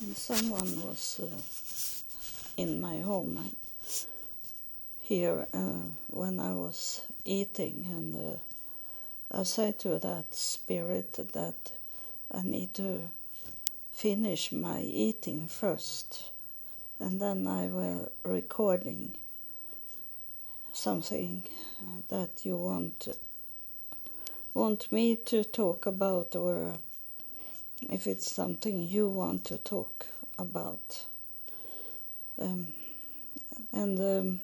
And someone was uh, in my home here uh, when I was eating, and uh, I said to that spirit that I need to finish my eating first, and then I will recording something that you want want me to talk about or if it's something you want to talk about. Um, and um,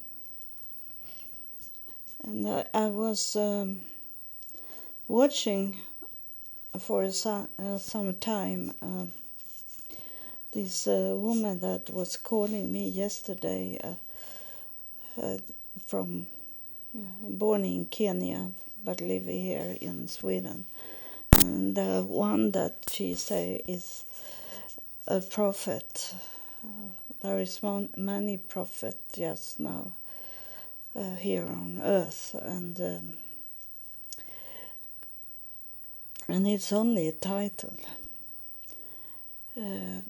and I, I was um, watching for some, uh, some time uh, this uh, woman that was calling me yesterday uh, uh, from uh, born in Kenya but live here in Sweden and the one that she say is a prophet. Uh, there is many prophets just now uh, here on earth, and um, and it's only a title. Uh,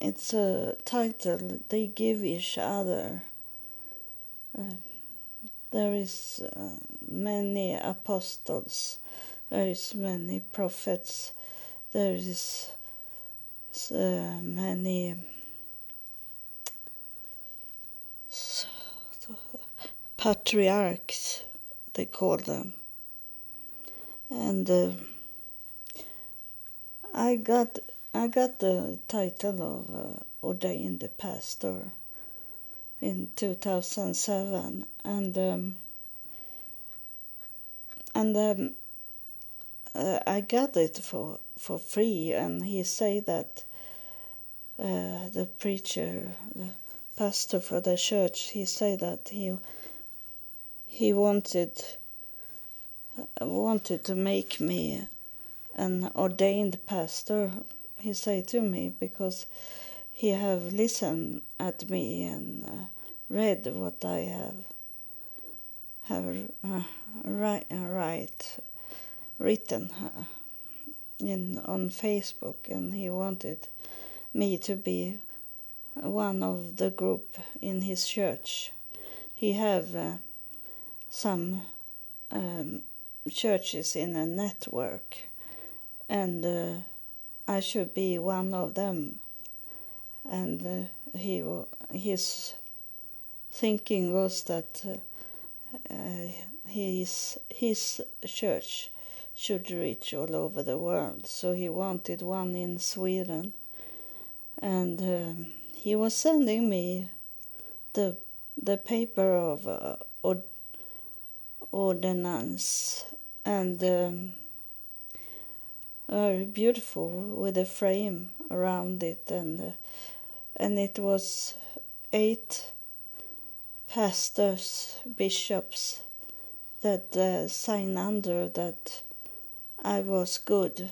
it's a title they give each other. Uh, there is uh, many apostles there is many prophets. There is uh, many patriarchs, they call them. And uh, I got I got the title of uh, ordained pastor in 2007, and um, and um, uh, I got it for for free, and he say that uh, the preacher, the pastor for the church, he said that he he wanted wanted to make me an ordained pastor. He said to me because he have listened at me and uh, read what I have have uh, right written uh, in on Facebook, and he wanted me to be one of the group in his church. He have uh, some um, churches in a network, and uh, I should be one of them. And uh, he his thinking was that uh, his his church should reach all over the world. So he wanted one in Sweden. And um, he was sending me the, the paper of uh, ord- ordinance and um, very beautiful with a frame around it and uh, and it was eight pastors bishops that uh, signed under that I was good.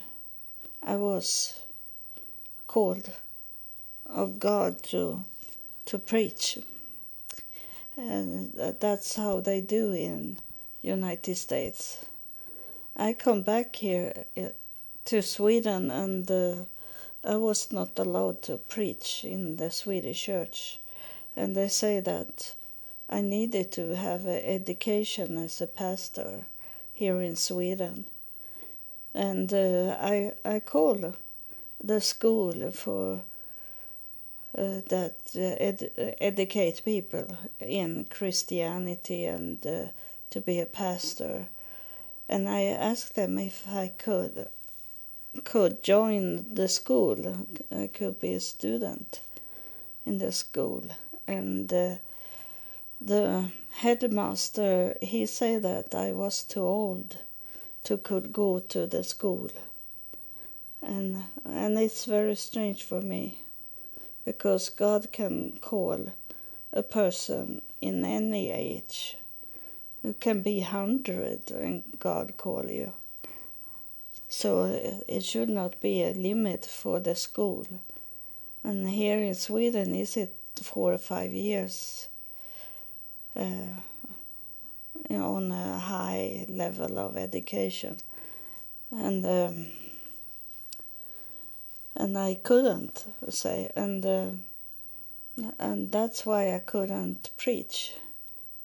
I was called of God to to preach. And that's how they do in United States. I come back here to Sweden and uh, I was not allowed to preach in the Swedish church. And they say that I needed to have education as a pastor here in Sweden and uh, I I call the school for uh, that uh, ed educate people in Christianity and uh, to be a pastor, and I asked them if I could could join the school. I could be a student in the school, and uh, the headmaster he said that I was too old to could go to the school. And and it's very strange for me because God can call a person in any age. You can be hundred and God call you. So it should not be a limit for the school. And here in Sweden, is it four or five years? Uh, on a high level of education. And um, and I couldn't say, and uh, and that's why I couldn't preach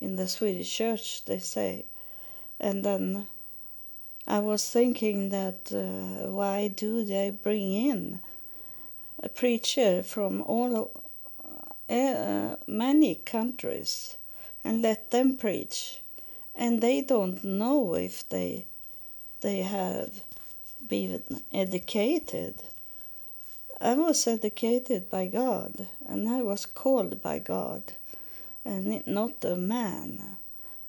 in the Swedish church. They say, and then I was thinking that uh, why do they bring in a preacher from all uh, many countries and let them preach, and they don't know if they they have been educated I was educated by God and I was called by God and not a man.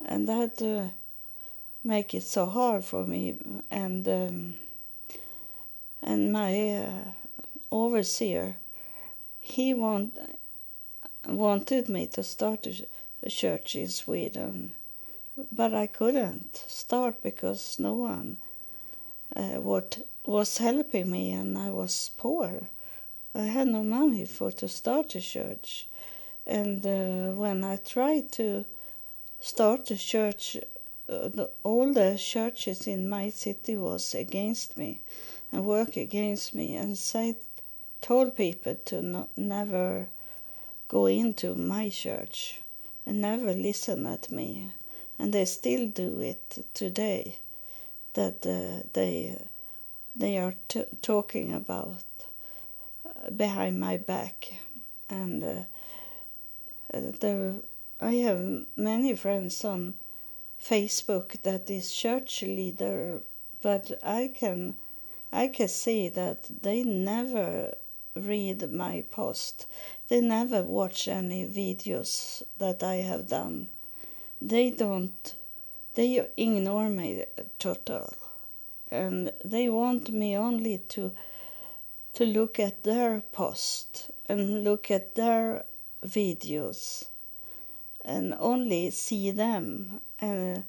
And that uh, make it so hard for me. And um, and my uh, overseer, he want, wanted me to start a, a church in Sweden, but I couldn't start because no one uh, what was helping me, and I was poor. I had no money for to start a church. And uh, when I tried to start a church, uh, the, all the churches in my city was against me and work against me and said, told people to never go into my church and never listen at me. And they still do it today, that uh, they, they are t- talking about behind my back, and uh, there I have many friends on Facebook that is church leader, but I can I can see that they never read my post. They never watch any videos that I have done. They don't. They ignore me total, and they want me only to to look at their post and look at their videos and only see them and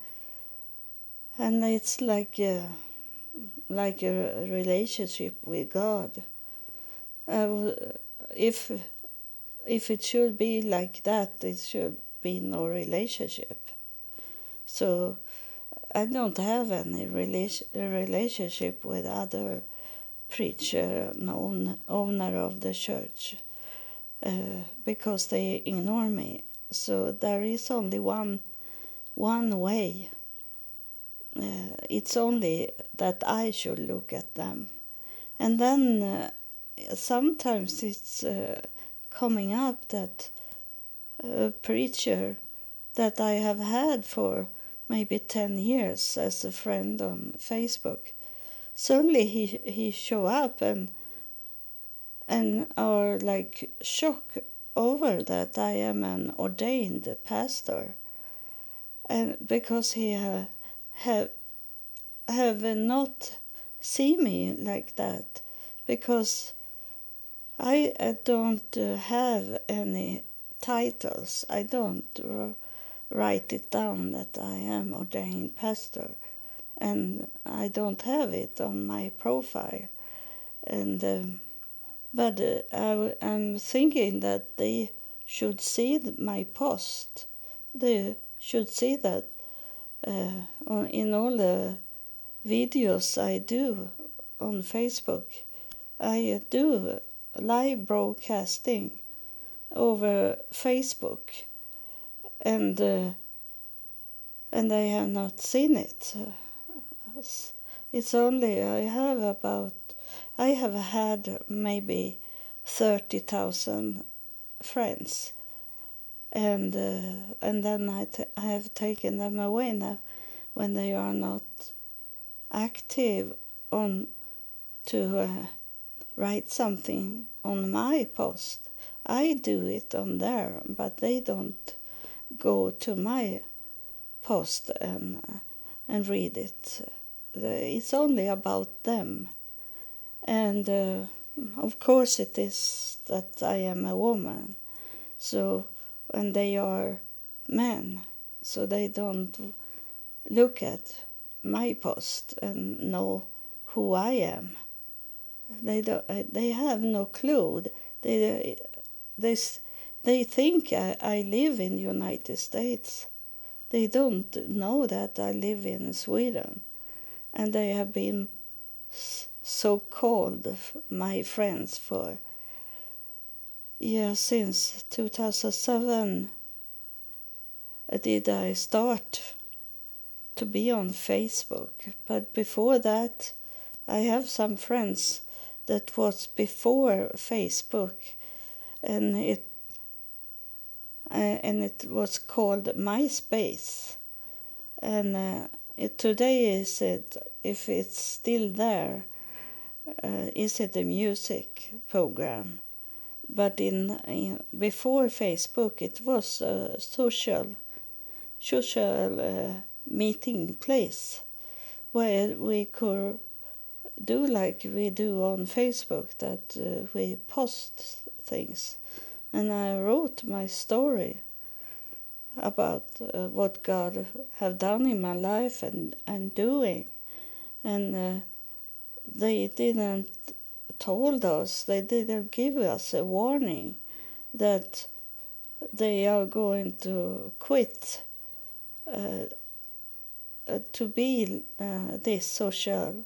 and it's like a, like a relationship with God. Uh, if if it should be like that, it should be no relationship. So I don't have any relation, relationship with other preacher and owner of the church uh, because they ignore me. So there is only one one way. Uh, it's only that I should look at them, and then uh, sometimes it's uh, coming up that a preacher that I have had for maybe 10 years as a friend on Facebook. Suddenly he he show up and and are like shocked over that I am an ordained pastor, and because he ha, have have not seen me like that, because I, I don't uh, have any titles. I don't write it down that I am ordained pastor and I don't have it on my profile. And um, but uh, I, I'm thinking that they should see my post. They should see that uh, in all the videos I do on Facebook, I do live broadcasting over Facebook, and uh, and I have not seen it it's only I have about I have had maybe thirty thousand friends, and uh, and then I, t- I have taken them away now when they are not active on to uh, write something on my post. I do it on there, but they don't go to my post and uh, and read it it's only about them. And uh, of course, it is that I am a woman. So, and they are men. So they don't look at my post and know who I am. They don't, uh, they have no clue. They they they think I, I live in United States. They don't know that I live in Sweden. And they have been so called my friends for yeah since 2007 uh, did I start to be on Facebook. But before that I have some friends that was before Facebook and it uh, and it was called MySpace. And uh, it, today is it if it's still there uh, is it a music program? But in, in before Facebook it was a social social uh, meeting place where we could do like we do on Facebook that uh, we post things. And I wrote my story about uh, what God have done in my life and and doing. And uh, they didn't told us they didn't give us a warning that they are going to quit uh, uh, to be uh, this social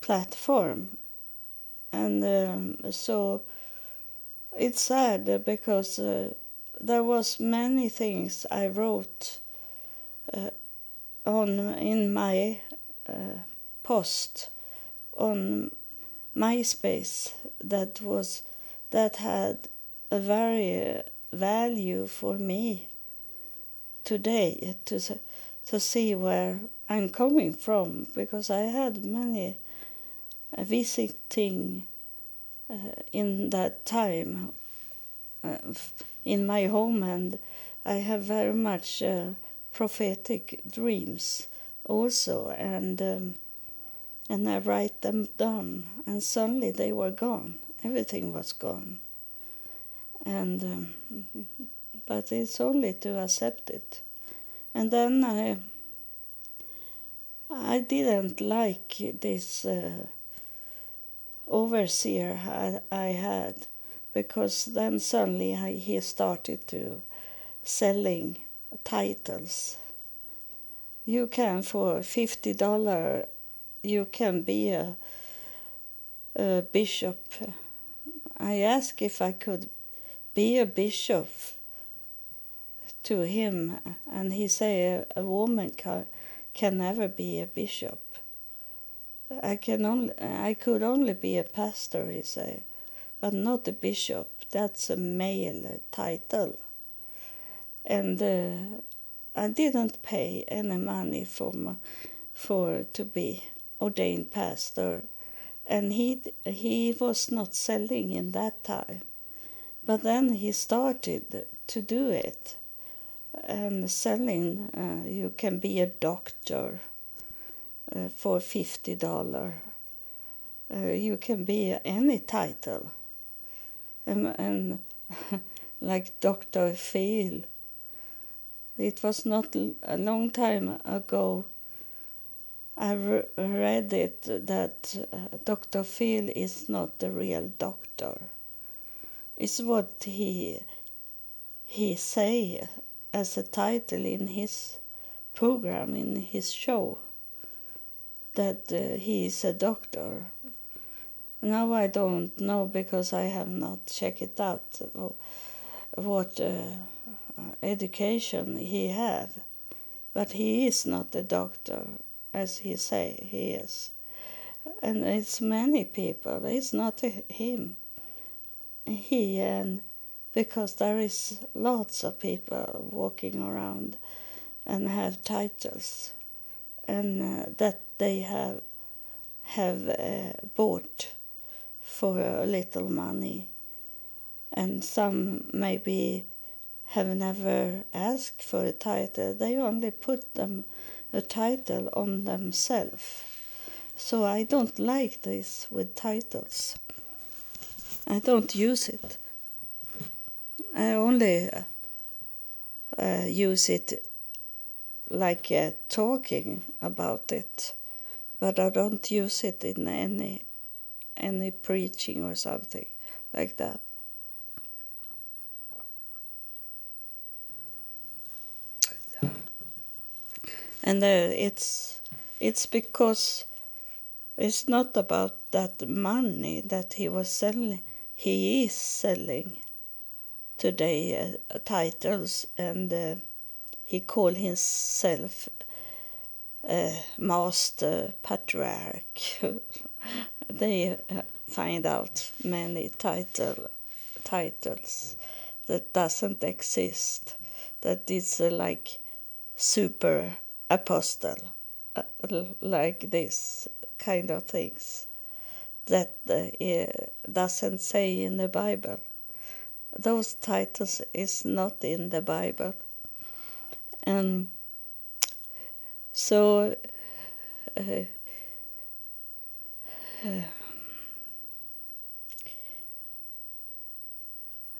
platform. And um, so it's sad because uh, there was many things I wrote uh, on in my uh, post on MySpace that was that had a very value for me today to to see where I'm coming from because I had many uh, visiting uh, in that time uh, in my home and I have very much uh, prophetic dreams also and um, and I write them down and suddenly they were gone. Everything was gone. And um, but it's only to accept it. And then I I didn't like this uh, overseer I, I had because then suddenly I, he started to selling titles. You can for fifty dollar, you can be a, a bishop. I asked if I could be a bishop to him, and he said a, woman can, can never be a bishop. I can only, I could only be a pastor, he said, but not a bishop. That's a male title. And uh, I didn't pay any money for my, for to be ordained pastor, and he he was not selling in that time. But then he started to do it, and selling. Uh, you can be a doctor uh, for fifty dollar. Uh, you can be any title, and, and like Doctor Phil. It was not a long time ago. I re- read it that uh, Dr. Phil is not the real doctor. It's what he he say as a title in his program in his show that uh, he is a doctor. Now I don't know because I have not checked it out what uh, education he have, but he is not a doctor as he say he is, and it's many people. It's not him. He and because there is lots of people walking around and have titles and uh, that they have have uh, bought for a little money. And some maybe have never asked for a title. They only put them a title on themselves. So i don't like this with titles. I don't use it. I only uh, use it like uh, talking about it, but I don't use it in any any preaching or something like that. And uh, it's it's because it's not about that money that he was selling. He is selling today uh, titles, and uh, he called himself uh, master patriarch. they uh, find out many title titles that doesn't exist. That is uh, like super apostle, like this kind of things that doesn't say in the Bible. Those titles is not in the Bible, and so. Uh,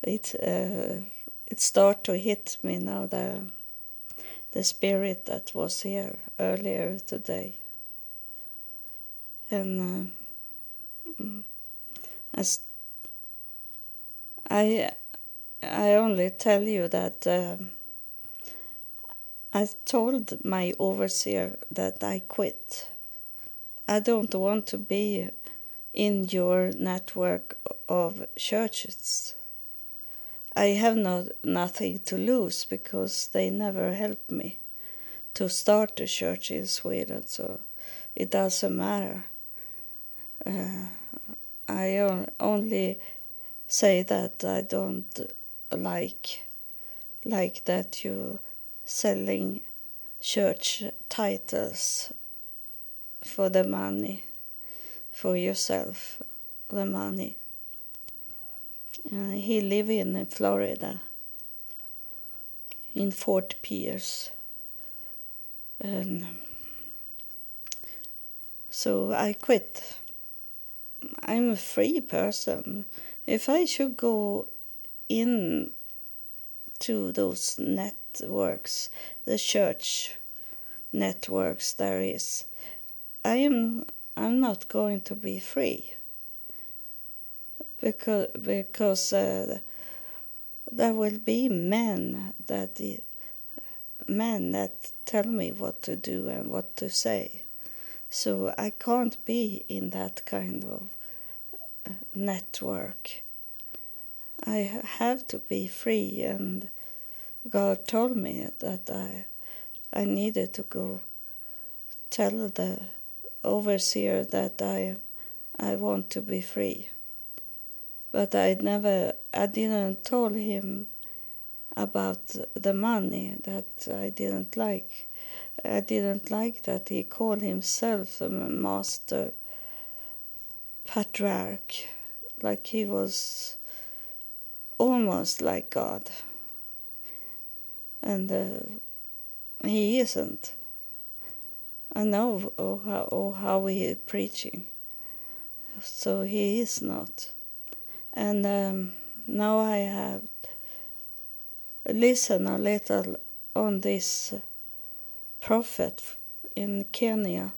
it uh, it start to hit me now the the spirit that was here earlier today and uh, as I I only tell you that uh, I told my overseer that I quit. I don't want to be in your network of churches. I have no nothing to lose because they never helped me to start a church in Sweden, so it doesn't matter. Uh, I only say that I don't like like that you selling church titles for the money for yourself the money. Uh, he live in Florida in Fort Pierce. And so I quit. I'm a free person. If I should go in to those networks, the church networks there is, I am I'm not going to be free because because uh, there will be men that men that tell me what to do and what to say. So I can't be in that kind of uh, network. I have to be free, and God told me that I, I needed to go tell the overseer that I, I want to be free. But I never, I didn't tell him about the money that I didn't like. I didn't like that he called himself a master patriarch, like he was almost like God. And uh, he isn't. I know oh, how, oh, how he is preaching. So he is not. And um, now I have listened a little on this prophet in Kenya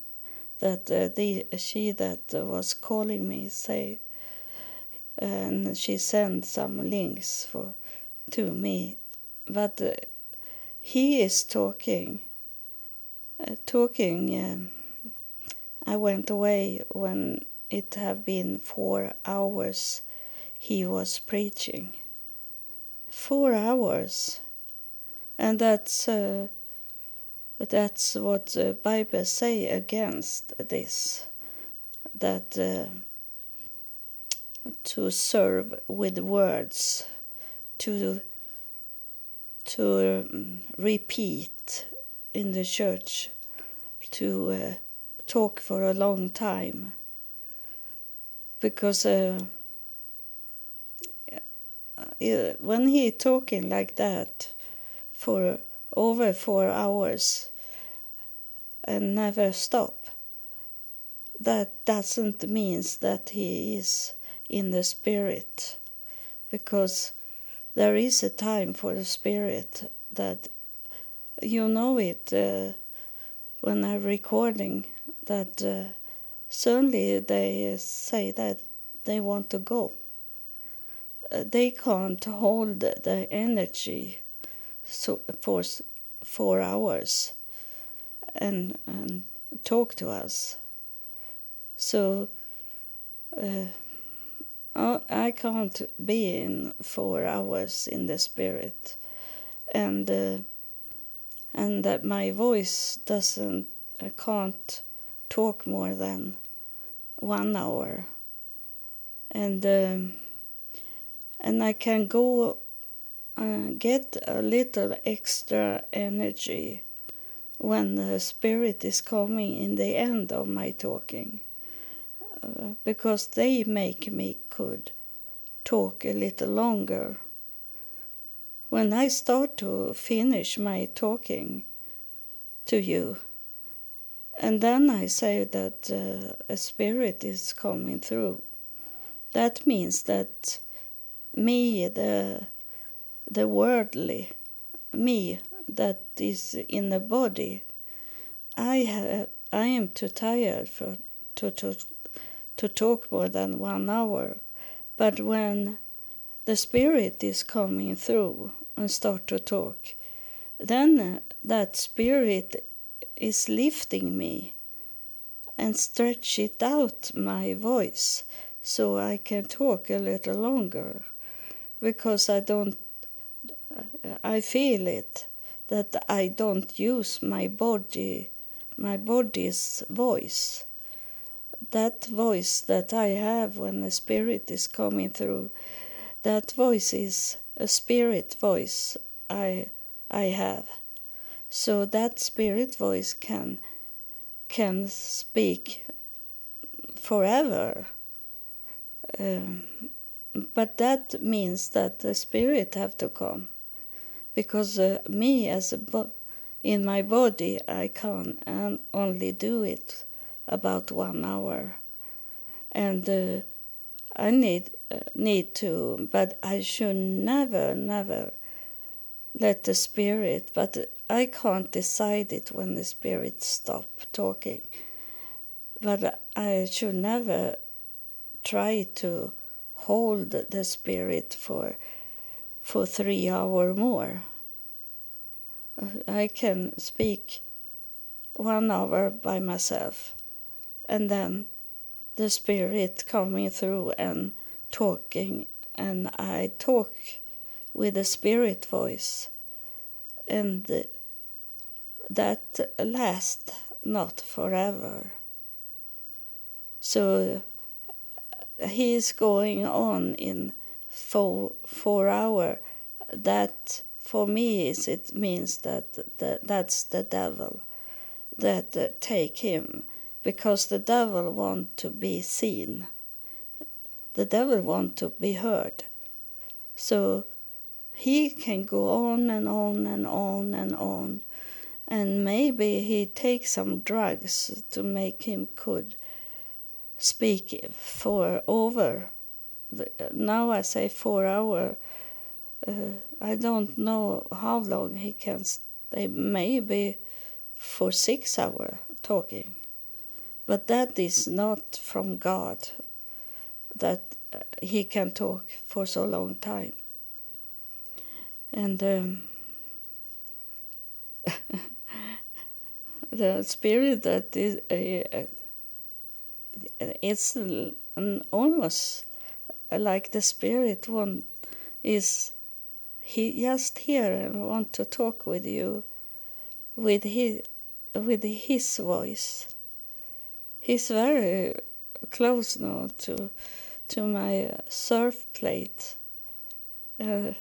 that uh, the she that was calling me say and she sent some links for to me but uh, he is talking. Uh, talking um, I went away when it had been 4 hours he was preaching. 4 hours? And that's uh, that's what the Bible say against this, that uh, to serve with words, to to um, repeat in the church, to uh, talk for a long time, because uh, when he talking like that for over four hours and never stop. That doesn't mean that he is in the spirit, because there is a time for the spirit that you know it uh, when I'm recording that uh, suddenly they say that they want to go. Uh, they can't hold the energy so for four hours and and talk to us So uh, I can't be in four hours in the spirit, and uh, and that my voice doesn't I can't talk more than one hour, and um, and I can go uh, get a little extra energy when the spirit is coming in the end of my talking because they make me could talk a little longer when i start to finish my talking to you and then i say that uh, a spirit is coming through that means that me the the worldly me that is in the body. I have, I am too tired for to to to talk more than one hour, but when the spirit is coming through and start to talk, then uh, that spirit is lifting me and stretch it out my voice so I can talk a little longer because I don't uh, I feel it that I don't use my body, my body's voice. That voice that I have when the spirit is coming through, that voice is a spirit voice I I have. So that spirit voice can can speak forever. Um, but that means that the spirit have to come because uh, me as a bo- in my body I can and only do it about one hour, and uh, I need uh, need to, but I should never never let the spirit. But I can't decide it when the spirit stop talking. But I should never try to hold the spirit for for three hour more. I can speak one hour by myself and then the spirit coming through and talking and I talk with a spirit voice. And that lasts not forever. So he is going on in for four hour, that for me is it means that, that that's the devil that uh, take him because the devil want to be seen the devil want to be heard so he can go on and on and on and on and maybe he takes some drugs to make him could speak for over now I say four hour. Uh, I don't know how long he can stay. Maybe for six hour talking, but that is not from God. That uh, he can talk for so long time. And um, the spirit that is uh, uh it's almost like the spirit one is he just here and want to talk with you with his with his voice he's very close now to to my surf plate. Uh,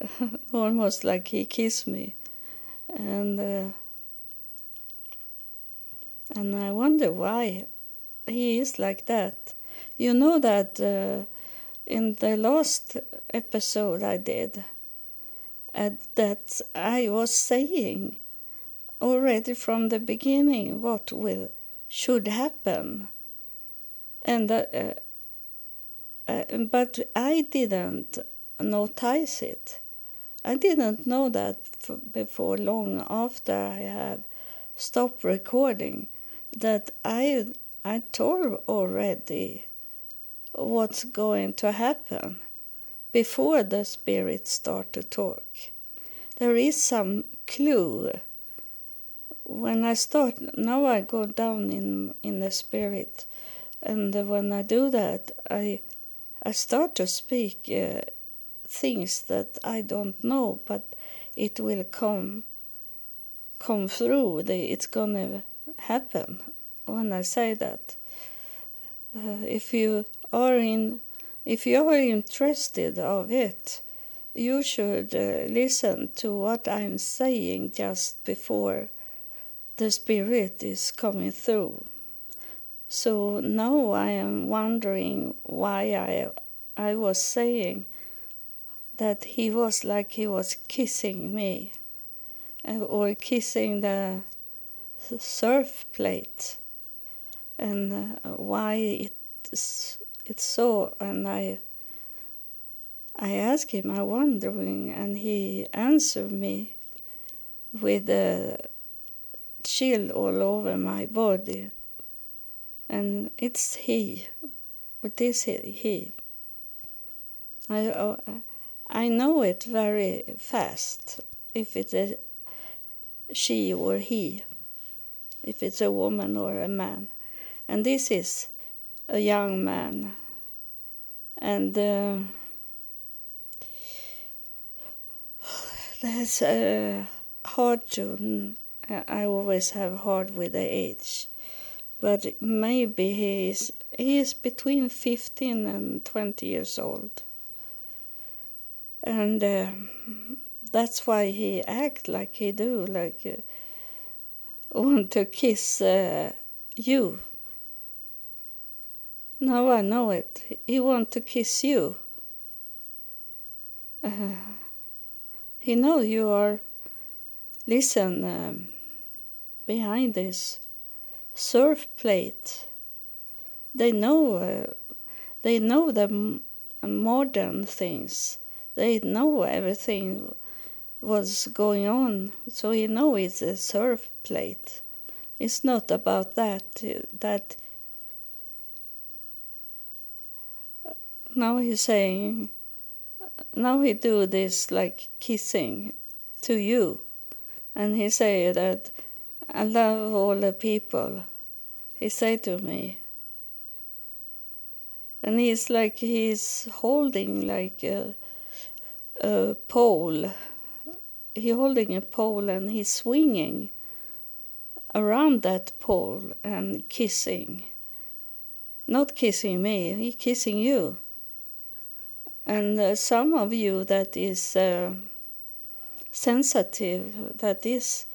almost like he kissed me. And uh, and I wonder why he is like that. You know that uh, in the last episode I did, uh, that I was saying already from the beginning what will should happen, and uh, uh, but I didn't notice it. I didn't know that before long after I have stopped recording that I I told already what's going to happen before the spirits start to talk. There is some clue when I start now, I go down in in the spirit, and when I do that, I I start to speak uh, things that I don't know, but it will come come through. It's gonna happen when I say that. Uh, if you are in, if you are interested of it, you should uh, listen to what I'm saying just before the spirit is coming through. So now I am wondering why I I was saying that he was like he was kissing me uh, or kissing the surf plate and uh, why it's it's so and I I asked him I wondering and he answered me with a chill all over my body and it's he what is he, he. I, uh, I know it very fast if it's a she or he, if it's a woman or a man. And this is a young man. And uh, that's uh, hard to, I always have hard with the age. But maybe he is, he is between 15 and 20 years old and uh, that's why he act like he do, like uh, want to kiss uh, you. Now I know it. He want to kiss you. Uh, he know you are. Listen, um, behind this surf plate, they know. Uh, they know the modern things they know everything was going on, so he know it's a surf plate. It's not about that. Uh, that uh, now he's saying, uh, now he do this like kissing to you, and he say that I love all the people. He say to me, and he's like he's holding like. A, a pole. He's holding a pole and he's swinging around that pole and kissing. Not kissing me, he's kissing you. And uh, some of you that is uh, sensitive, that is,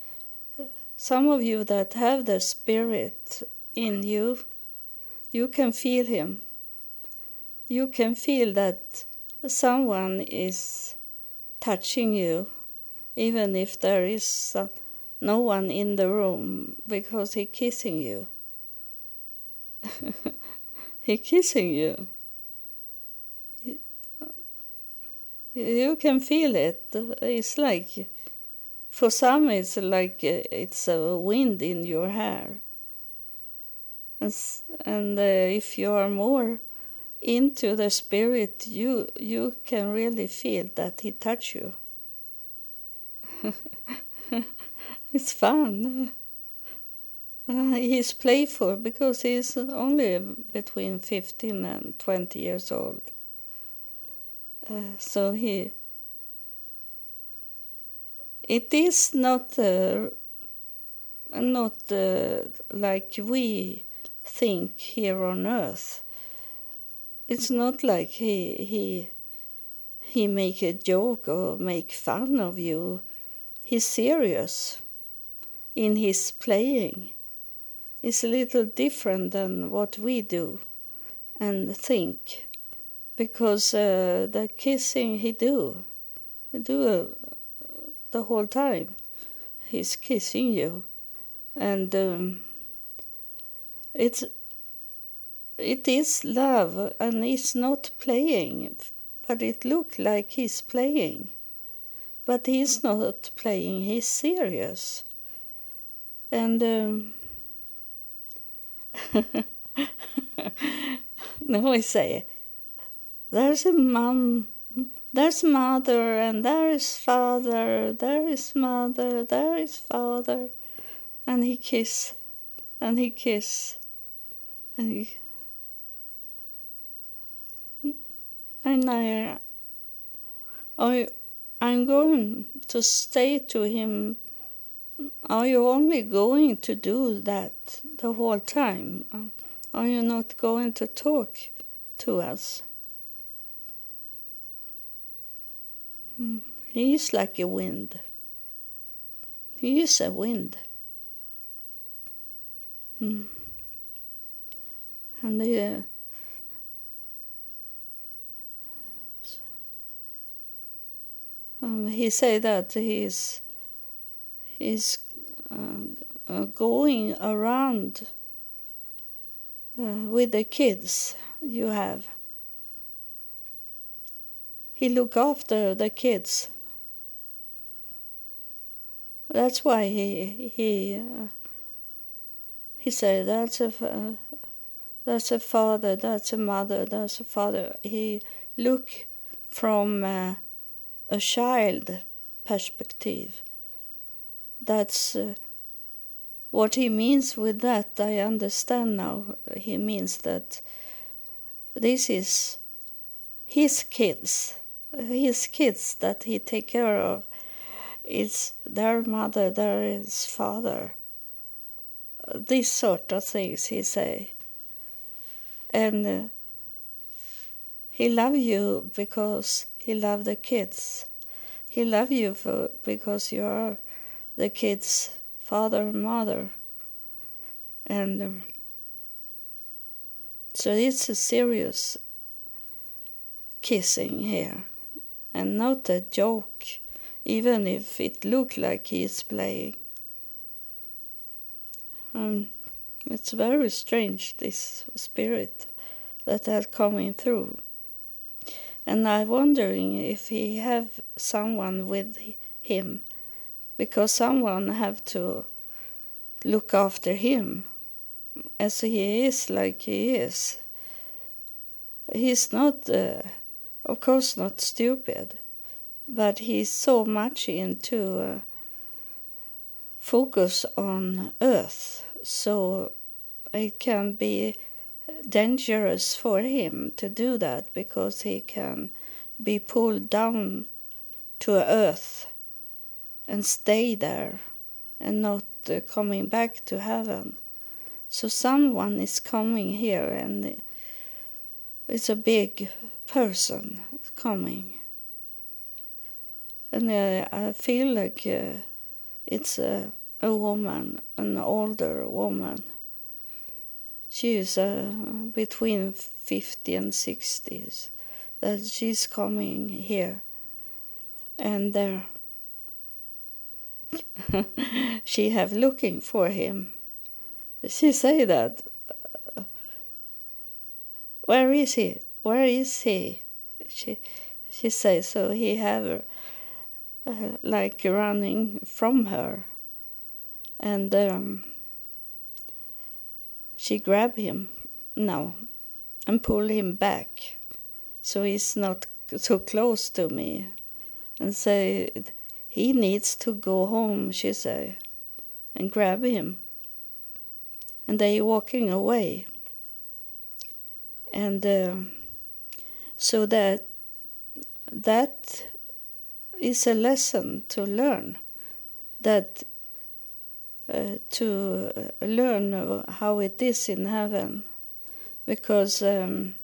some of you that have the spirit in you, you can feel him. You can feel that someone is touching you, even if there is no one in the room, because he kissing you. he kissing you. You can feel it. It's like, for some, it's like uh, it's a wind in your hair. And, and uh, if you are more into the spirit, you you can really feel that he touch you. it's fun. Uh, he's playful because he's only between 15 and 20 years old. Uh, so he. It is not uh, not uh, like we think here on earth it's not like he he he make a joke or make fun of you. He's serious in his playing. It's a little different than what we do and think, because uh, the kissing he do, he do the whole time. He's kissing you, and um, it's it is love and he's not playing, but it looked like he's playing. But he's not playing, he's serious. And um, now I say, there's a mom, there's mother, and there is father, there is mother, there is father. and he kiss, and he kiss, and he. And I, I, I'm going to say to him, Are you only going to do that the whole time? Are you not going to talk to us? He is like a wind. He is a wind. Hmm. And the, uh, um, he say that he's he's uh, uh, going around uh, with the kids you have. He look after the kids. That's why he he uh, he said that's a uh, that's a father, that's a mother, that's a father. He look from uh, a child perspective. That's uh, what he means with that. I understand now. He means that this is his kids, his kids that he take care of it's their mother, their is father. These sort of things he say. And uh, he love you because he love the kids. He love you for because you are the kids' father and mother. And um, so it's a serious kissing here and not a joke even if it looked like he is playing. Um, it's very strange, this spirit that are coming through. And I'm wondering if he have someone with him, because someone have to look after him, as he is like he is. He's not, uh, of course, not stupid but he's so much into uh, focus on earth so it can be dangerous for him to do that because he can be pulled down to earth and stay there and not uh, coming back to heaven. So someone is coming here and it's a big person coming and uh, I feel like uh, it's a, a woman, an older woman. She is uh, between 50 and 60s. That she's coming here, and there she have looking for him. She say that. Where is he? Where is he? She she say so. He have uh, like running from her. And um, she grab him now and pull him back so he's not so close to me and say he needs to go home she say and grab him and they walking away and uh, so that that is a lesson to learn that uh, to learn how it is in heaven. Because um,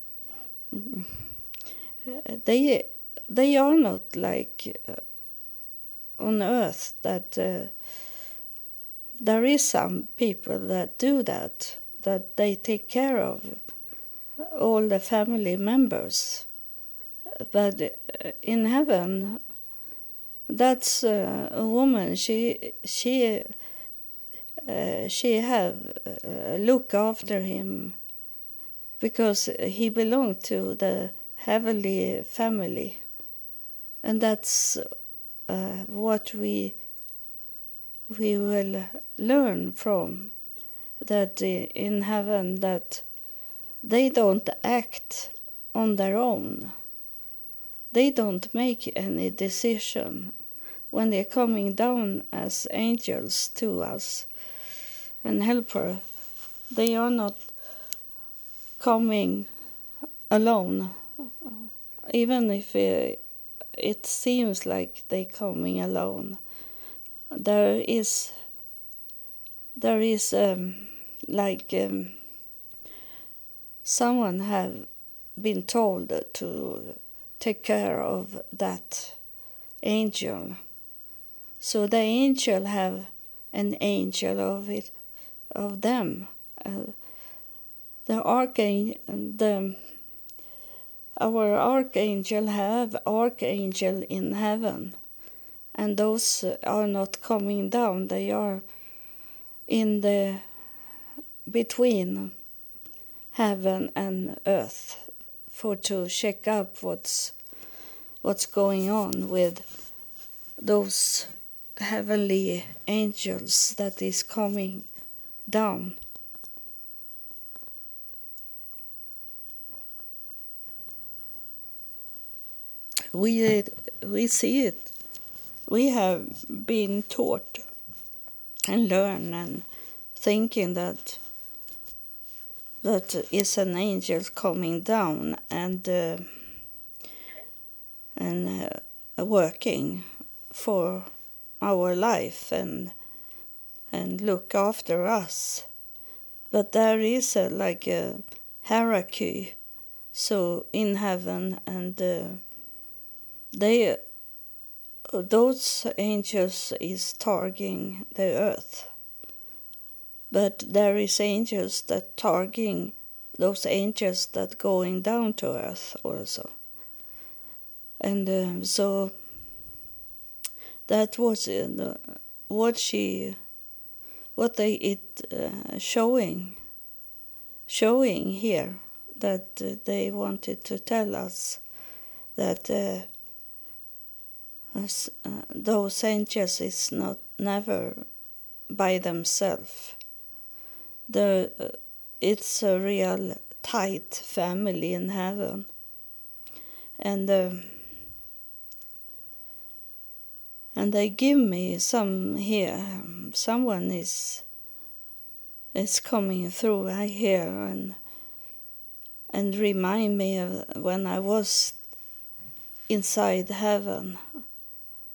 they they are not like uh, on earth that uh, there is some people that do that that they take care of all the family members but uh, in heaven that's uh, a woman. She she uh, she have uh, look after him because he belonged to the heavenly family, and that's uh, what we we will learn from that in heaven that they don't act on their own they don't make any decision when they're coming down as angels to us. and helper, they are not coming alone, even if it, seems like they're coming alone. There is there is um, like um, someone have been told to take care of that angel. So the angel have an angel of it, of them. Uh, the archangel, the our archangel have archangel in heaven, and those are not coming down. They are in the between heaven and earth for to check up what's what's going on with those heavenly angels that is coming down. We we see it. We have been taught and learn and thinking that that is an angel coming down and uh, and uh, working for our life and and look after us. But there is a, like a hierarchy. So in heaven and uh, they those angels is targeting the earth but there is angels that targeting those angels that going down to earth also and um, so that was uh, what she what they it uh, showing showing here that uh, they wanted to tell us that uh, uh, those angels is not never by themselves. The uh, it's a real tight family in heaven, and um, and they give me some here. Someone is is coming through. I hear and and remind me of when I was inside heaven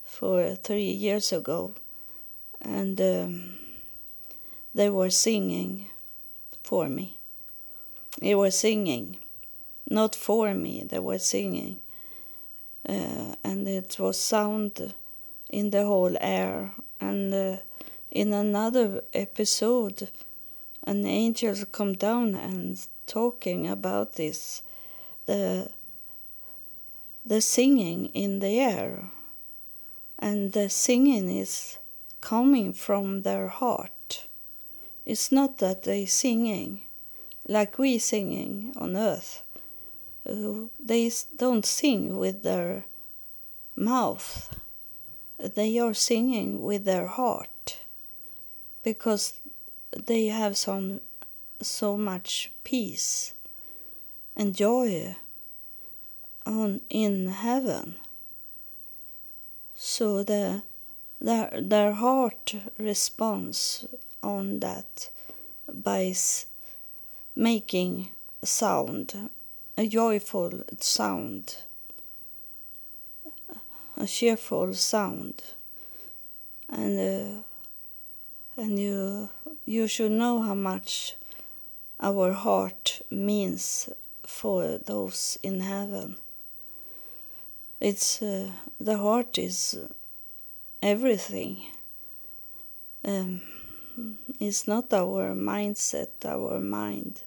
for three years ago, and um, they were singing for me. They were singing, not for me. They were singing, uh, and it was sound in the whole air. And uh, in another episode, an angel come down and talking about this, the the singing in the air and the singing is coming from their heart. It's not that they singing like we singing on earth. Uh, they don't sing with their mouth. They are singing with their heart because they have some so much peace and joy on in heaven so the their their heart responds on that by making sound a joyful sound a cheerful sound and uh, and you you should know how much our heart means for those in heaven it's uh, the heart is everything. Um, it's not our mindset, our mind.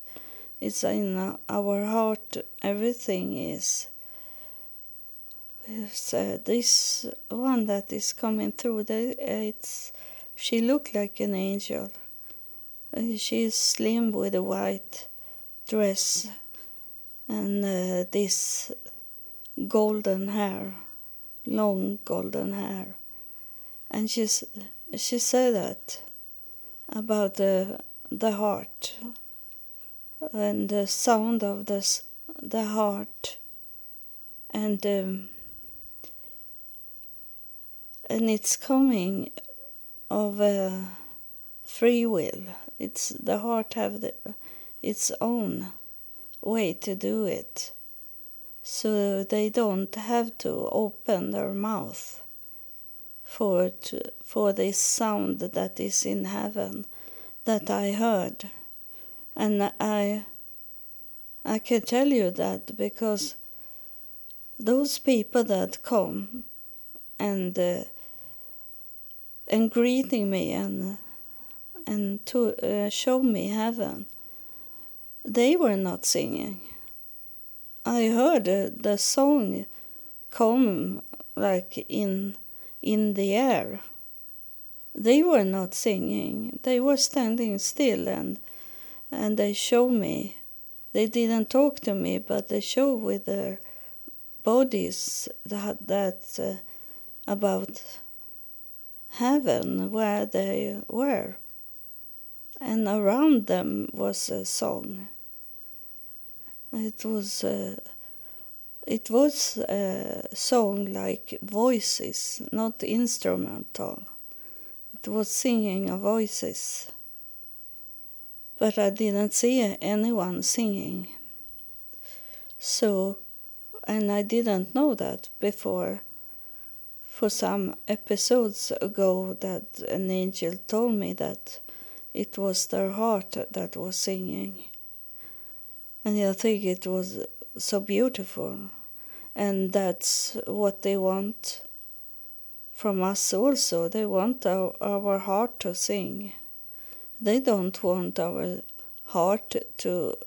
It's in our heart. Everything is. It's, uh, this one that is coming through. It's she looked like an angel. Uh, she is slim with a white dress and uh, this golden hair, long golden hair. And she, she said that about the, the heart and the sound of the, the heart and um, and it's coming of a free will It's the heart have the, its own way to do it. So they don't have to open their mouth for to, for this sound that is in heaven that I heard. And I I can tell you that because those people that come and uh, and greeting me and and to uh, show me heaven, they were not singing. I heard uh, the song come like in in the air. They were not singing. They were standing still and and they show me. They didn't talk to me, but they show with their bodies that that uh, about heaven where they were and around them was a song it was uh, it was a song like voices not instrumental. It was singing of voices. But i didn't see anyone singing. So and i didn't know that before. For some episodes ago that an angel told me that it was their heart that was singing. And I think it was so beautiful. And that's what they want from us also. They want our, our heart to sing. They don't want our heart to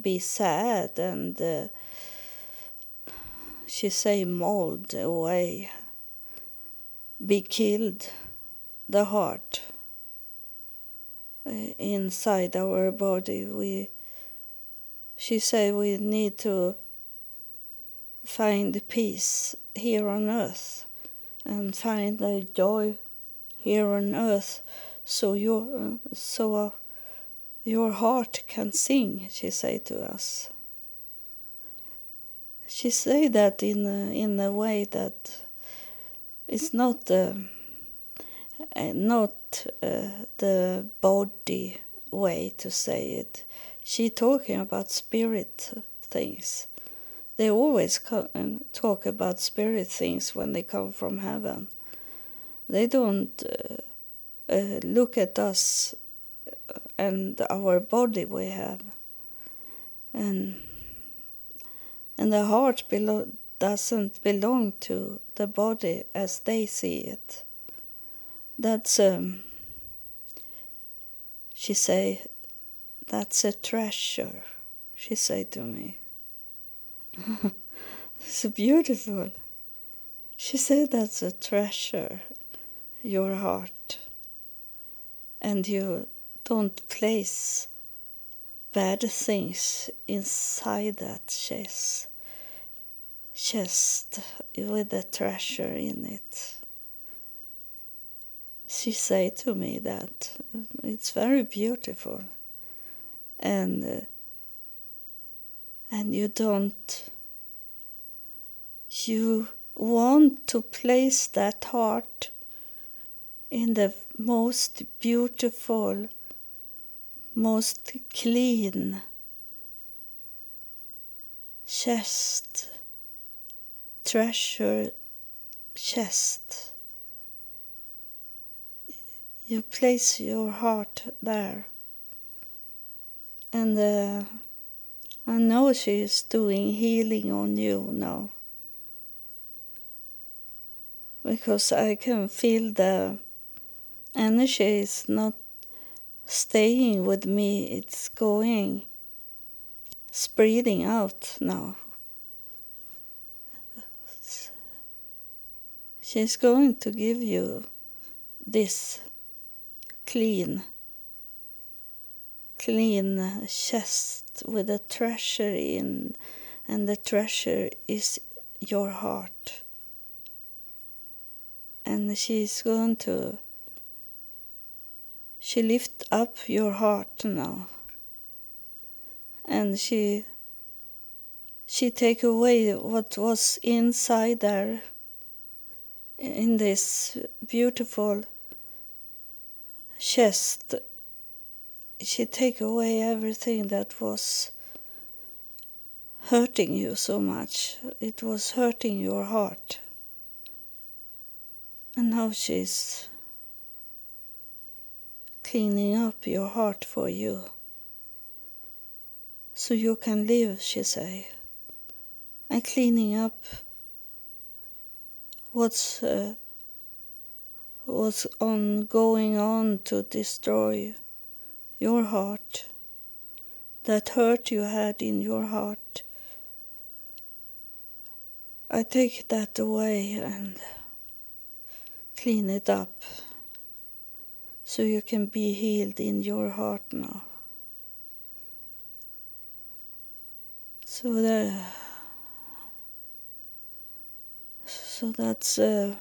be sad and, uh, she say, mold away be killed the heart uh, inside our body we she said we need to find peace here on earth and find the joy here on earth so your so uh, your heart can sing she say to us she say that in a, in a way that it's not uh, not uh, the body way to say it. She talking about spirit things. They always come, talk about spirit things when they come from heaven. They don't uh, uh, look at us and our body we have, and and the heart below doesn't belong to the body as they see it. That's um, she say, that's a treasure. She said to me. it's beautiful. She said that's a treasure, your heart, and you don't place bad things inside that chest chest with the treasure in it. She said to me that it's very beautiful, and and you don't you want to place that heart in the most beautiful, most clean chest treasure chest. You place your heart there. And uh, I know she is doing healing on you now. Because I can feel the energy is not staying with me, it's going, spreading out now. She's going to give you this clean, clean chest with a treasure in, and the treasure is your heart. And she's going to, she lift up your heart now. And she, she take away what was inside there in this beautiful chest she take away everything that was hurting you so much. It was hurting your heart. And now she's cleaning up your heart for you. So you can live, she say. And cleaning up what's uh, what's on going on to destroy your heart, that hurt you had in your heart. I take that away and clean it up so you can be healed in your heart now. So the so that's a,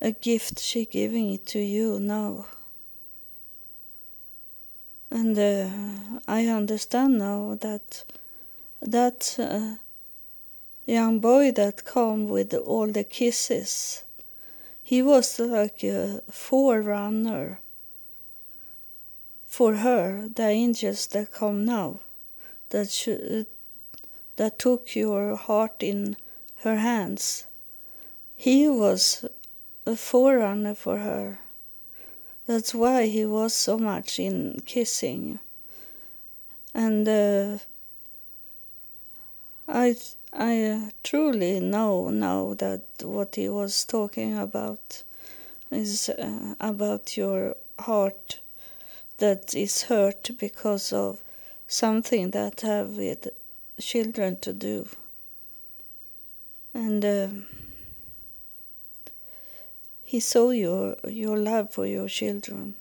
a gift she giving it to you now. And uh, I understand now that that uh, young boy that come with all the kisses, he was like a forerunner for her, the angels that come now, that that took your heart in her hands. He was a forerunner for her. That's why he was so much in kissing. And uh, I, I uh, truly know now that what he was talking about is uh, about your heart that is hurt because of something that have with children to do. And uh, he saw your your love for your children.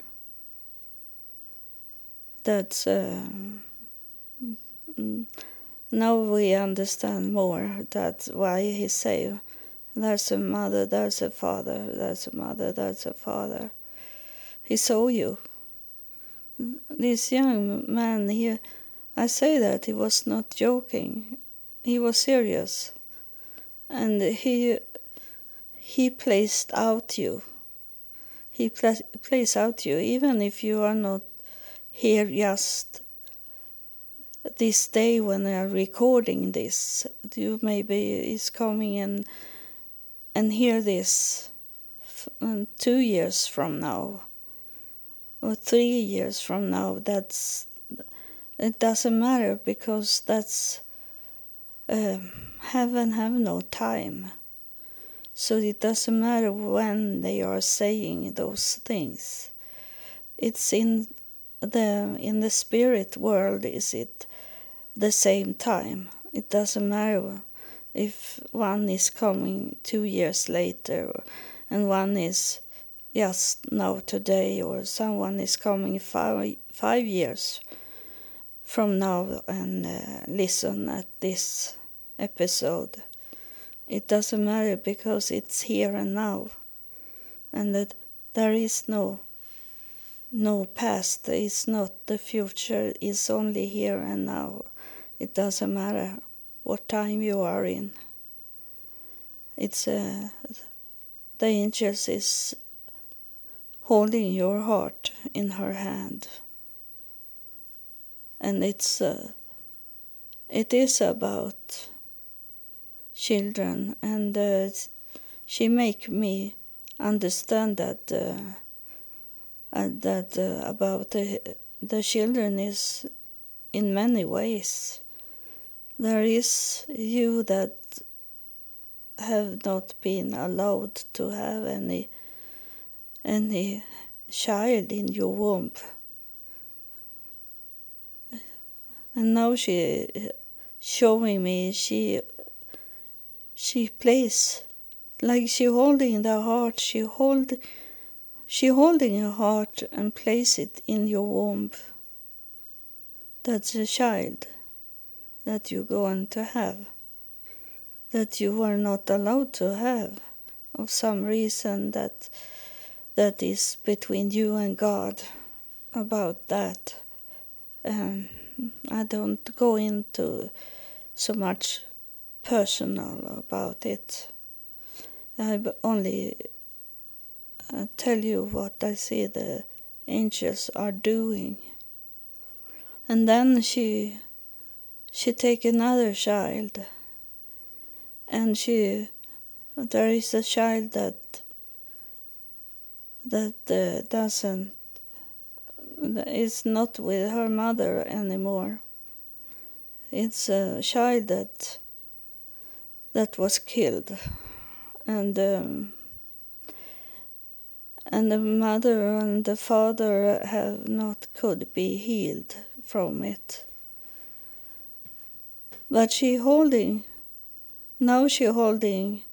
That's uh, now we understand more. That's why he say, "There's a mother, there's a father, there's a mother, there's a father." He saw you. This young man, here, I say that he was not joking. He was serious, and he he placed out you. He pla- placed out you, even if you are not here just this day when I are recording this. You maybe is coming and and hear this f- two years from now or three years from now. That's it doesn't matter because that's um, heaven have no time so it doesn't matter when they are saying those things. It's in the in the spirit world is it the same time. It doesn't matter if one is coming two years later and one is just now today or someone is coming five, five years from now and uh, listen at this episode it doesn't matter because it's here and now. And that there is no no past, it's not the future, it's only here and now. It doesn't matter what time you are in. It's uh, the angels is holding your heart in her hand. And it's uh, it is about children, and uh, she make me understand that uh, uh, that uh, about the, the children is in many ways. There is you that have not been allowed to have any any child in your womb. And now she showing me she she plays. Like she holding the heart she hold she holding your heart and place it in your womb. That's a child that you're going to have that you are not allowed to have of some reason that that is between you and God about that. Um, I don't go into so much personal about it. I only uh, tell you what I see the angels are doing. And then she she take another child. And she there is a child that that uh, doesn't that is not with her mother anymore. It's a child that that was killed. And um, and the mother and the father have not could be healed from it. But she holding now she holding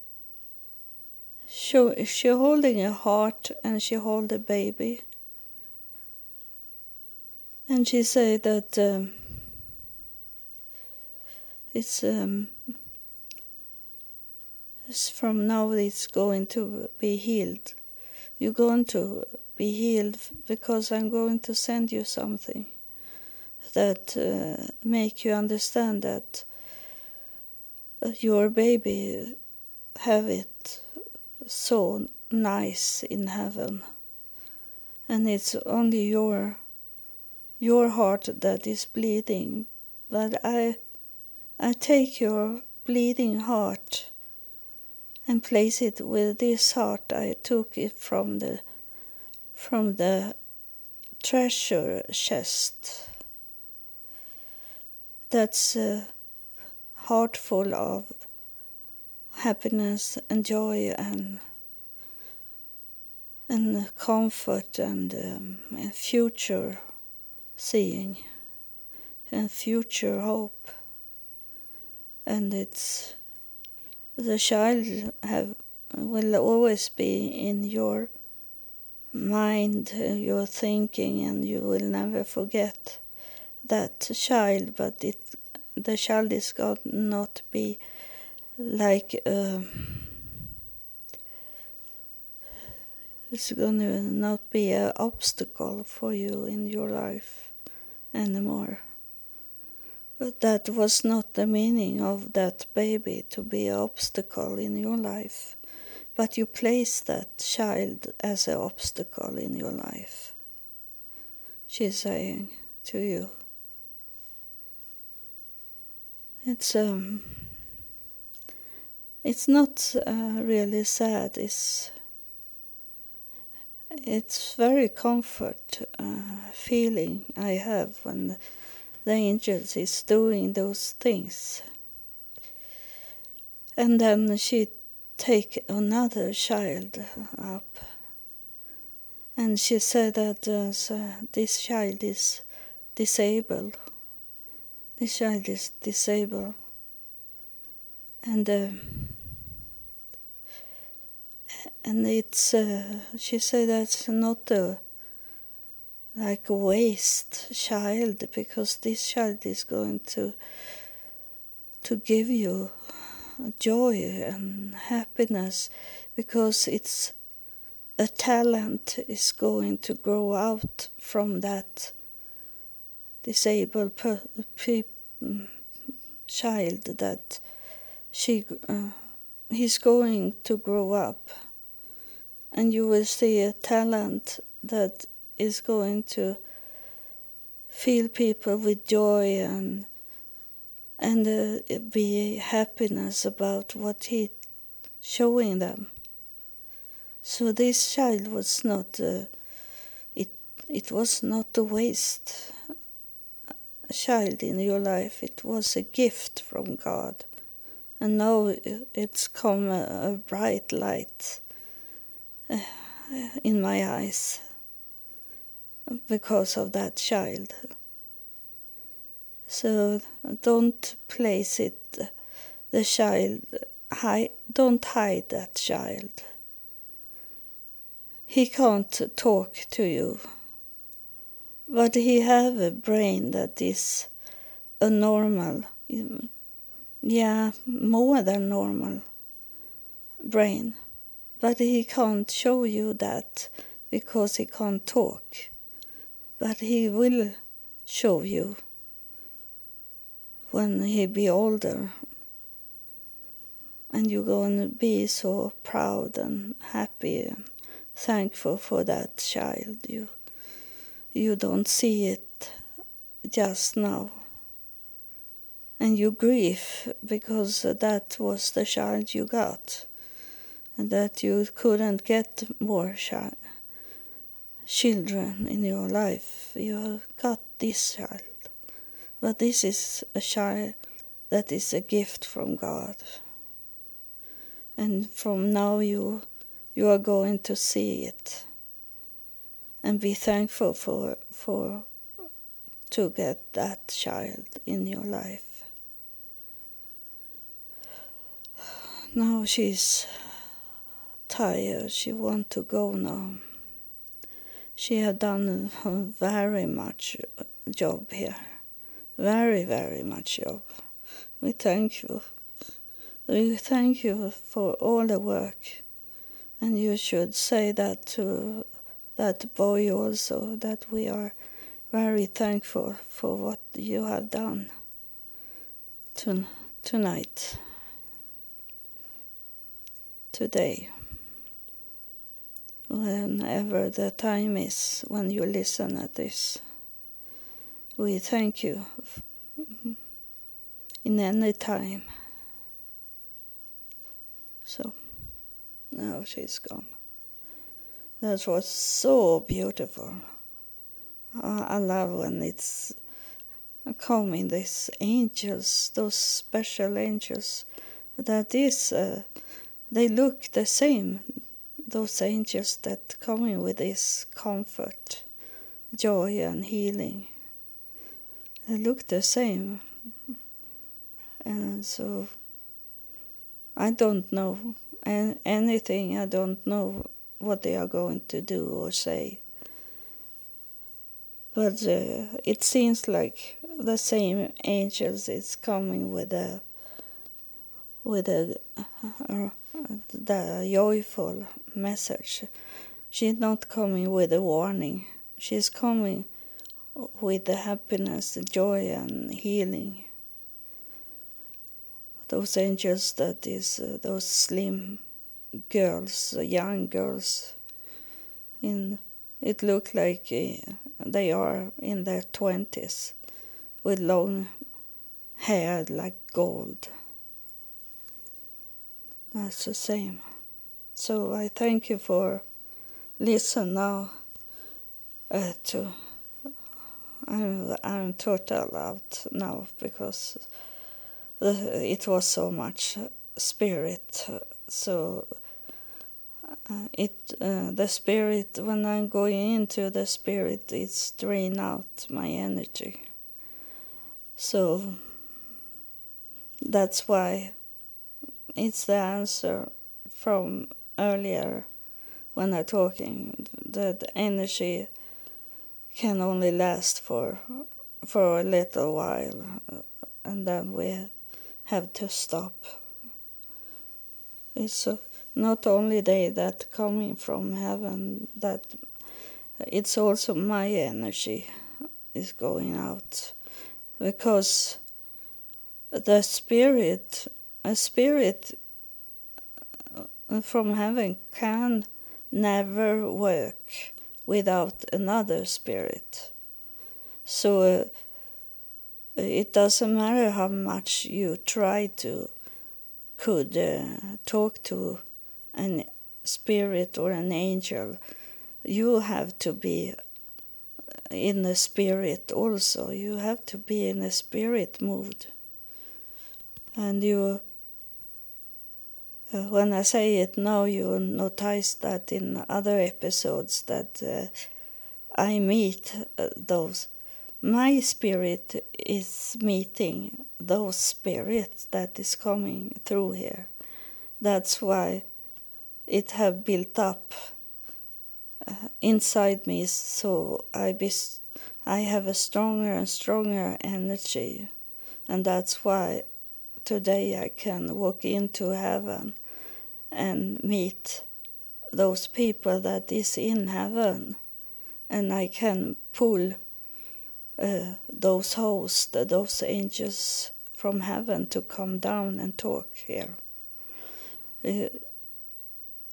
she, she holding a heart and she hold a baby. And she say that um, it's um, from now it's going to be healed. You're going to be healed because I'm going to send you something that uh, make you understand that your baby have it so nice in heaven. And it's only your your heart that is bleeding. But i i take your bleeding heart and place it with this heart i took it from the from the treasure chest. That's a heart full of happiness and joy and and comfort and, um, and future seeing and future hope. And it's the child have will always be in your mind your thinking and you will never forget that child but it the child is going not be like uh, it's to not be an obstacle for you in your life anymore. But that was not the meaning of that baby to be an obstacle in your life. But you place that child as an obstacle in your life. She's saying to you. It's um it's not uh, really sad. It's it's very comfort uh, feeling I have when the angels is doing those things. And then she take another child up, and she said that uh, this child is disabled. This child is disabled, and. Uh, and it's uh, she said that's not a like a waste child because this child is going to to give you joy and happiness because it's a talent is going to grow out from that disabled per, pe, child that she uh, he's going to grow up. And you will see a talent that is going to fill people with joy and and uh, be happiness about what he showing them. So this child was not uh, it it was not a waste a child in your life. It was a gift from God, and now it's come a, a bright light uh, in my eyes because of that child. So don't place it, the child, hide, don't hide that child. He can't talk to you, but he have a brain that is a normal, yeah, more than normal brain. But he can't show you that because he can't talk. But he will show you when he be older. And you're going to be so proud and happy and thankful for that child. You, you don't see it just now. And you grieve because that was the child you got, and that you couldn't get more child, children in your life. You have got this child. But this is a child that is a gift from God. And from now you you are going to see it and be thankful for for to get that child in your life. Now she's tired. She want to go now. She had done a very much job here. Very, very much job. We thank you. We thank you for all the work. And you should say that to that boy also, that we are very thankful for what you have done to, tonight, today, whenever the time is when you listen at this. We thank you in any time. So now she's gone. That was so beautiful. I love when it's coming, these angels, those special angels. That is, uh, they look the same, those angels that coming with this comfort, joy, and healing. They look the same. And so I don't know anything, I don't know what they are going to do or say. But uh, it seems like the same angels is coming with a with a uh, the joyful message. She's not coming with a warning. She's coming with the happiness, the joy, and healing. Those angels, that is, uh, those slim girls, young girls. In it looked like uh, they are in their twenties, with long hair like gold. That's the same. So I thank you for listen now uh, to. I'm I'm total out now because it was so much spirit. So uh, it uh, the spirit when I'm going into the spirit it's drain out my energy. So that's why it's the answer from earlier when I'm talking that energy can only last for for a little while and then we have to stop. It's a not only they that coming from heaven that it's also my energy is going out because the spirit a spirit from heaven can never work without another spirit so uh, it doesn't matter how much you try to could uh, talk to an spirit or an angel, you have to be in the spirit also. You have to be in a spirit mood. And you, uh, when I say it now, you notice that in other episodes that uh, I meet uh, those. My spirit is meeting those spirits that is coming through here. That's why it have built up uh, inside me so I be I have a stronger and stronger energy and that's why today I can walk into heaven and meet those people that is in heaven and I can pull uh, those hosts, those angels from heaven to come down and talk here. Uh,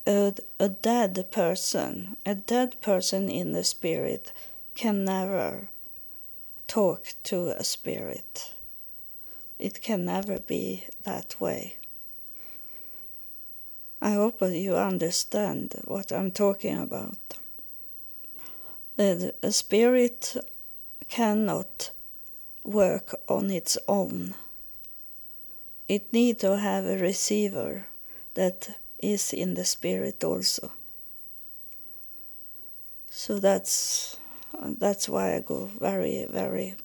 a, a dead person, a dead person in the spirit, can never talk to a spirit. It can never be that way. I hope you understand what I'm talking about. A spirit cannot work on its own. It needs to have a receiver that is in the spirit also. So that's that's why I go very very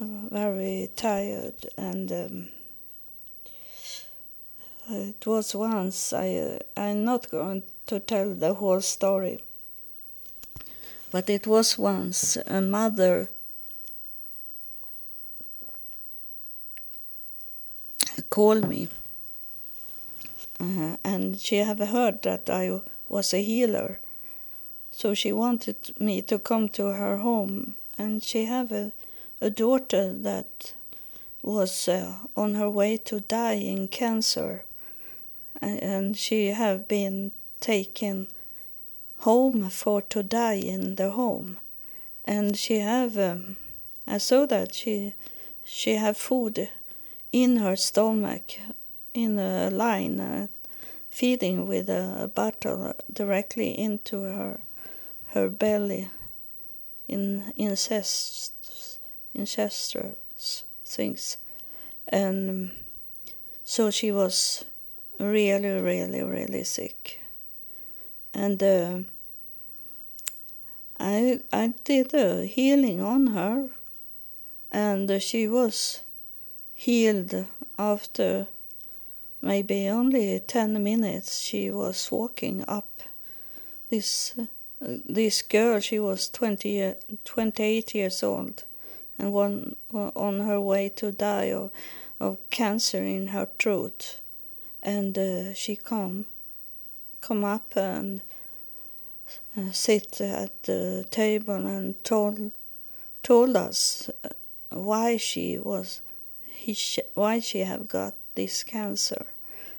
very tired and. Um, it was once I I'm not going to tell the whole story, but it was once a mother called me, uh, and she had heard that I was a healer, so she wanted me to come to her home, and she have a, a daughter that was uh, on her way to die in cancer and she have been taken home for to die in the home. And she have um, i saw that she she have food in her stomach in a line uh, feeding with a, a, bottle directly into her her belly in incest incestuous things. And um, so she was really, really, really sick. And uh, I, I did a healing on her, and she was healed after maybe only 10 minutes. She was walking up. This, uh, this girl, she was 20, 28 years old and one on her way to die of, of cancer in her throat and uh, she come come up and uh, sit at the table and told told us uh, why she was he why she have got this cancer.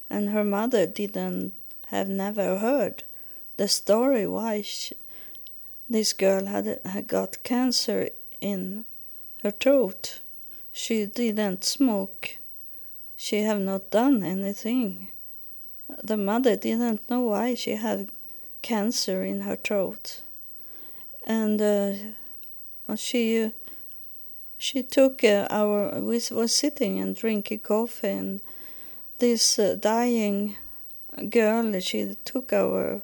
And her mother didn't have never heard the story why she, this girl had, had got cancer in her throat. She didn't smoke she have not done anything. The mother didn't know why she had cancer in her throat, and uh, she she took uh, our we was sitting and drinking coffee, and this uh, dying girl she took our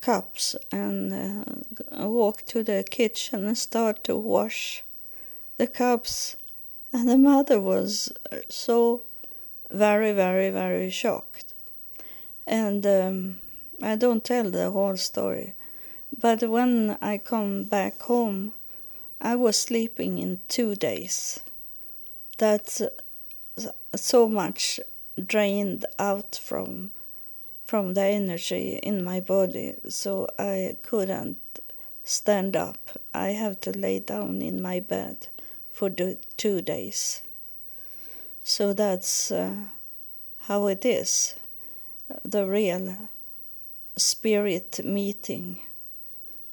cups and uh, walked to the kitchen and started to wash the cups, and the mother was so very, very, very shocked. And um, I don't tell the whole story. But when I come back home, I was sleeping in two days. That's so much drained out from from the energy in my body, so I couldn't stand up. I have to lay down in my bed for two days. So that's uh, how it is the real spirit meeting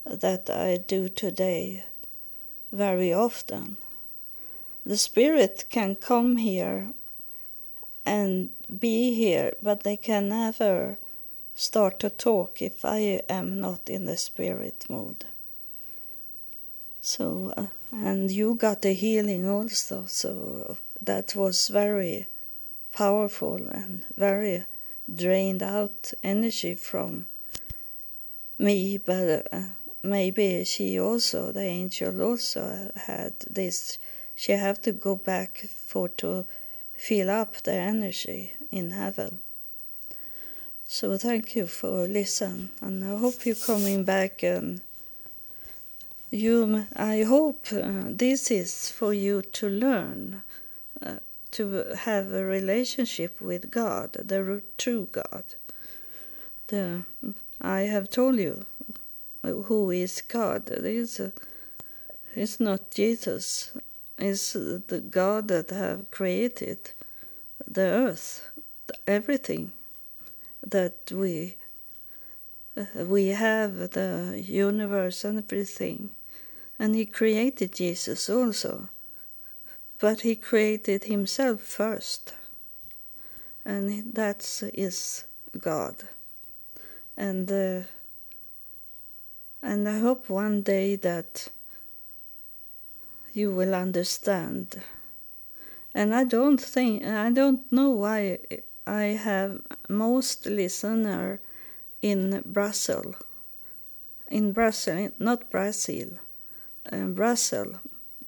that I do today very often. The spirit can come here and be here, but they can never start to talk if I am not in the spirit mood. So, uh, and you got the healing also, so that was very powerful and very drained out energy from me, but uh, maybe she also, the angel also had this. She have to go back for to fill up the energy in heaven. So thank you for listening, and I hope you're coming back and you. I hope uh, this is for you to learn uh, to have a relationship with God, the true God. The I have told you who is God. It is it's not Jesus. It's the God that have created the earth, everything that we we have, the universe and everything And he created Jesus also. But he created himself first. And that is God. And uh, and I hope one day that you will understand. And I don't think I don't know why I have most listener in Brussels, in Brussels, not Brazil, uh, Brussels,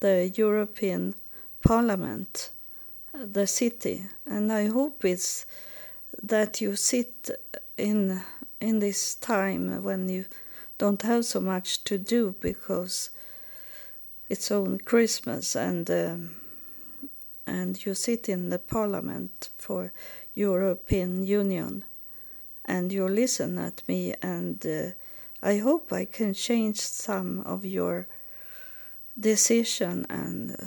the European Parliament, the city, and I hope it's that you sit in in this time when you don't have so much to do because it's on Christmas and um, and you sit in the Parliament for European Union and you listen at me and uh, I hope I can change some of your decision and uh,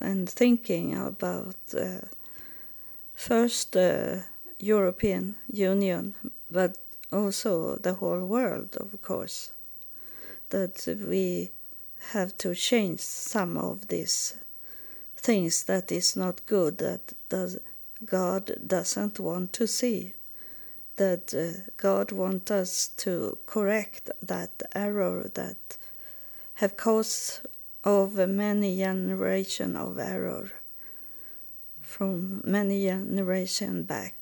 and thinking about uh, first the European Union but also the whole world of course that we have to change some of these things that is not good that does God doesn't want to see that uh, God wants us to correct that error that have caused over many generation of error from many generation back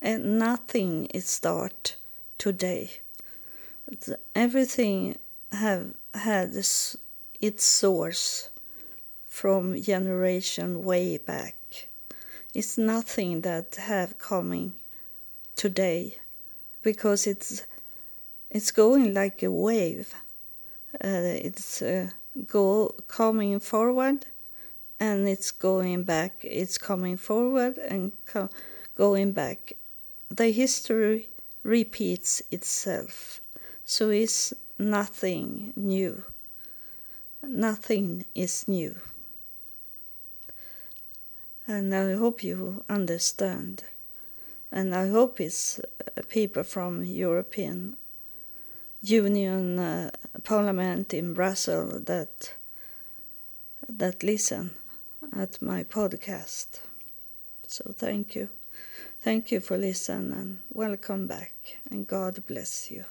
and nothing is start today everything have had its source from generation way back. It's nothing that have coming today because it's it's going like a wave. Uh, it's uh, go coming forward and it's going back. It's coming forward and co- going back. The history repeats itself, so it's nothing new. Nothing is new. And I hope you understand. And I hope it's uh, people from European Union uh, Parliament in Brussels that that listen at my podcast. So thank you. Thank you for listening and welcome back and God bless you.